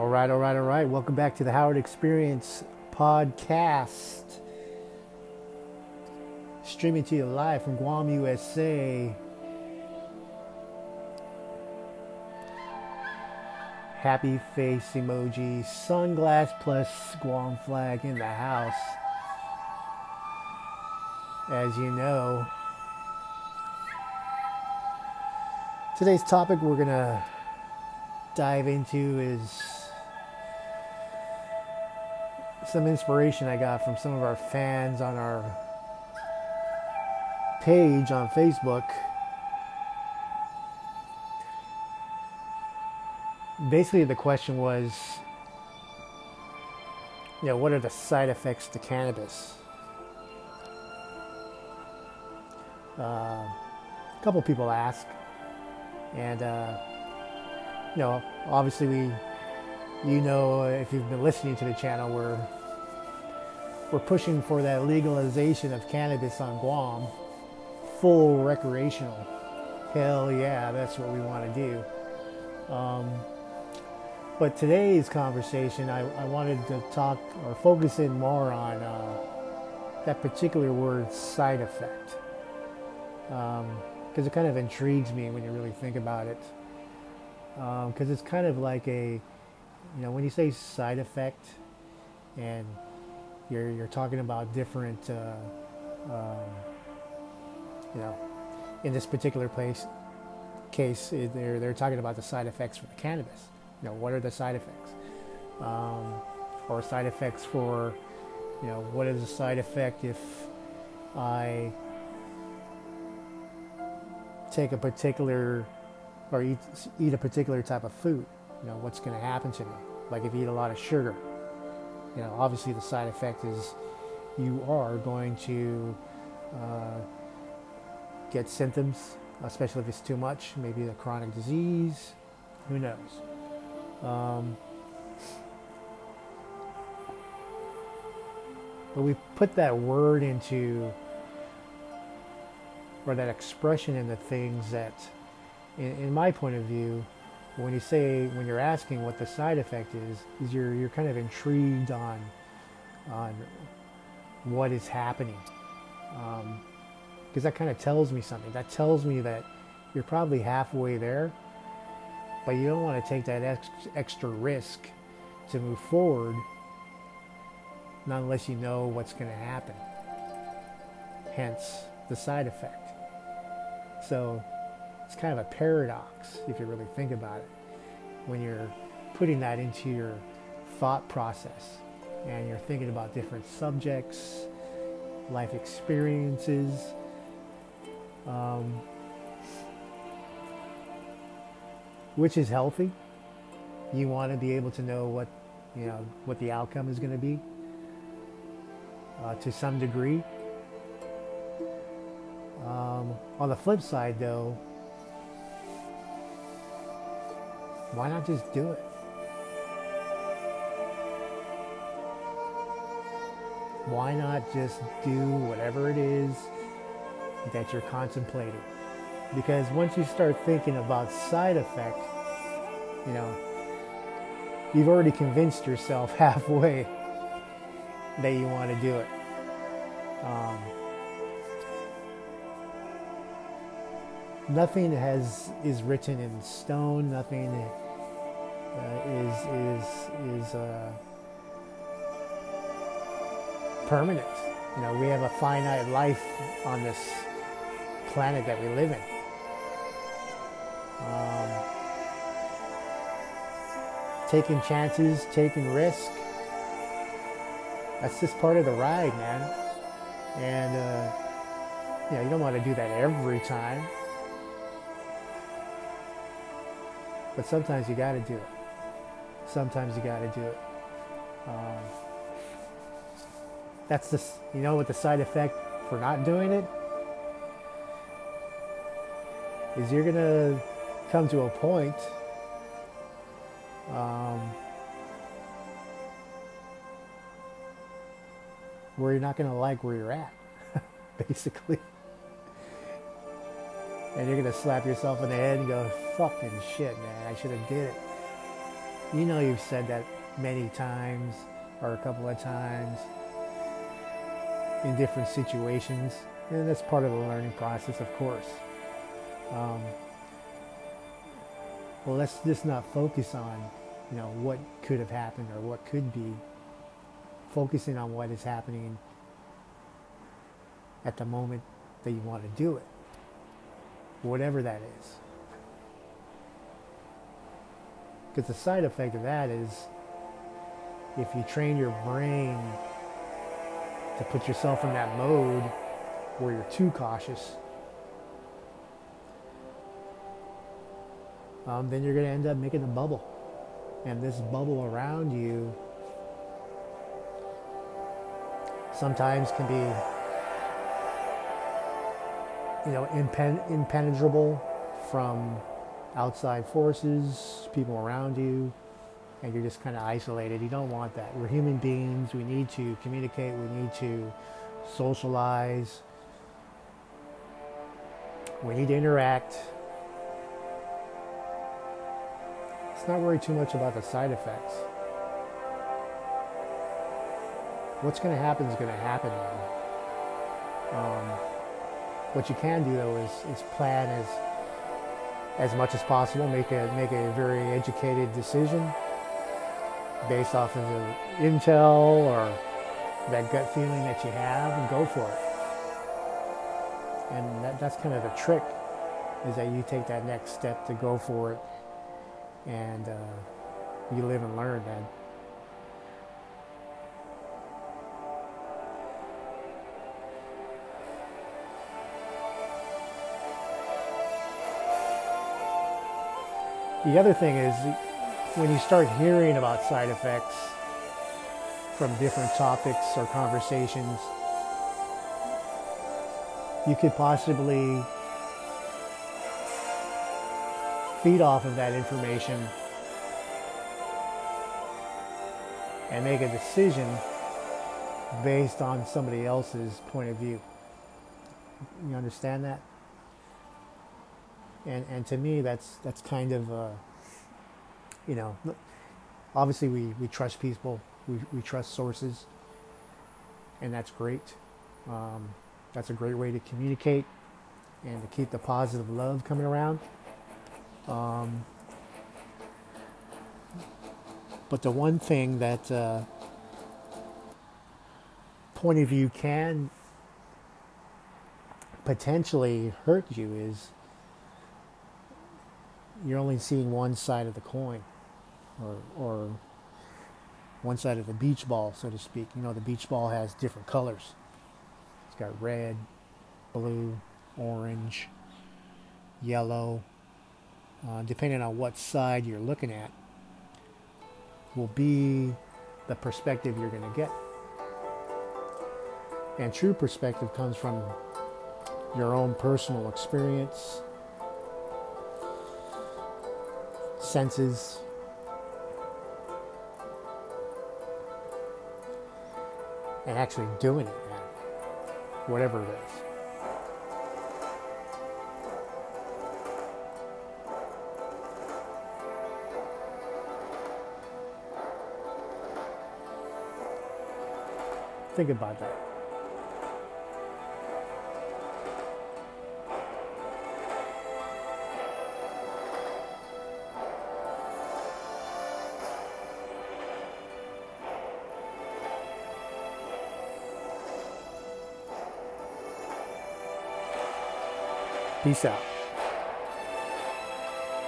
All right, all right, all right. Welcome back to the Howard Experience podcast. Streaming to you live from Guam, USA. Happy face emoji, sunglass plus Guam flag in the house. As you know, today's topic we're going to dive into is some inspiration I got from some of our fans on our page on Facebook. Basically, the question was, you know, what are the side effects to cannabis? Uh, a couple people ask, and uh, you know, obviously we, you know, if you've been listening to the channel, we're we're pushing for that legalization of cannabis on Guam, full recreational. Hell yeah, that's what we want to do. Um, but today's conversation, I, I, wanted to talk or focus in more on uh, that particular word, side effect, because um, it kind of intrigues me when you really think about it. Because um, it's kind of like a, you know, when you say side effect, and you're you're talking about different, uh, um, you know, in this particular place case, they're they're talking about the side effects for the cannabis. You know, what are the side effects, um, or side effects for, you know, what is the side effect if I take a particular or eat eat a particular type of food. You know, what's going to happen to me? Like if you eat a lot of sugar, you know, obviously the side effect is you are going to uh, get symptoms, especially if it's too much, maybe a chronic disease, who knows. Um, but we put that word into, or that expression into things that, in, in my point of view, when you say when you're asking what the side effect is, is you're you're kind of intrigued on on what is happening, because um, that kind of tells me something. That tells me that you're probably halfway there, but you don't want to take that ex- extra risk to move forward, not unless you know what's going to happen. Hence the side effect. So it's kind of a paradox if you really think about it when you're putting that into your thought process and you're thinking about different subjects, life experiences. Um, which is healthy. You want to be able to know what you know what the outcome is going to be uh, to some degree. Um, on the flip side, though, Why not just do it? Why not just do whatever it is that you're contemplating? Because once you start thinking about side effects, you know, you've already convinced yourself halfway that you want to do it. Um, nothing has is written in stone. Nothing uh, is is is uh, permanent. You know, we have a finite life on this planet that we live in. Um, taking chances, taking risk. That's just part of the ride, man. And uh, you know, you don't want to do that every time. But sometimes you got to do it. Sometimes you got to do it. Um, that's the you know what the side effect for not doing it is you're gonna come to a point um, where you're not gonna like where you're at, basically and you're gonna slap yourself in the head and go, "Fucking shit, man! I should have did it." You know you've said that many times or a couple of times in different situations, and that's part of the learning process, of course. Um, well, let's just not focus on, you know, what could have happened or what could be. Focusing on what is happening at the moment that you want to do it, whatever that is. Because the side effect of that is if you train your brain to put yourself in that mode where you're too cautious, um, then you're going to end up making a bubble. And this bubble around you sometimes can be, you know, impen- impenetrable from outside forces, people around you, and you're just kind of isolated. You don't want that. We're human beings. We need to communicate. We need to socialize. We need to interact. Let's not worry too much about the side effects. What's going to happen is going to happen. Um, what you can do though is, is plan as as much as possible. Make a make a very educated decision based off of the intel or that gut feeling that you have, and go for it. And that, that's kind of the trick, is that you take that next step to go for it, and uh, you live and learn, man. The other thing is when you start hearing about side effects from different topics or conversations, you could possibly feed off of that information and make a decision based on somebody else's point of view. You understand that? And and to me that's that's kind of uh, you know obviously we we trust people we, we trust sources and that's great. Um, that's a great way to communicate and to keep the positive love coming around. Um, but the one thing that uh, point of view can potentially hurt you is you're only seeing one side of the coin or, or one side of the beach ball, so to speak. You know, the beach ball has different colors. It's got red, blue, orange, yellow. Uh, depending on what side you're looking at, will be the perspective you're going to get. And true perspective comes from your own personal experience, senses. And actually doing it, man. Whatever it is. Think about that. Peace out.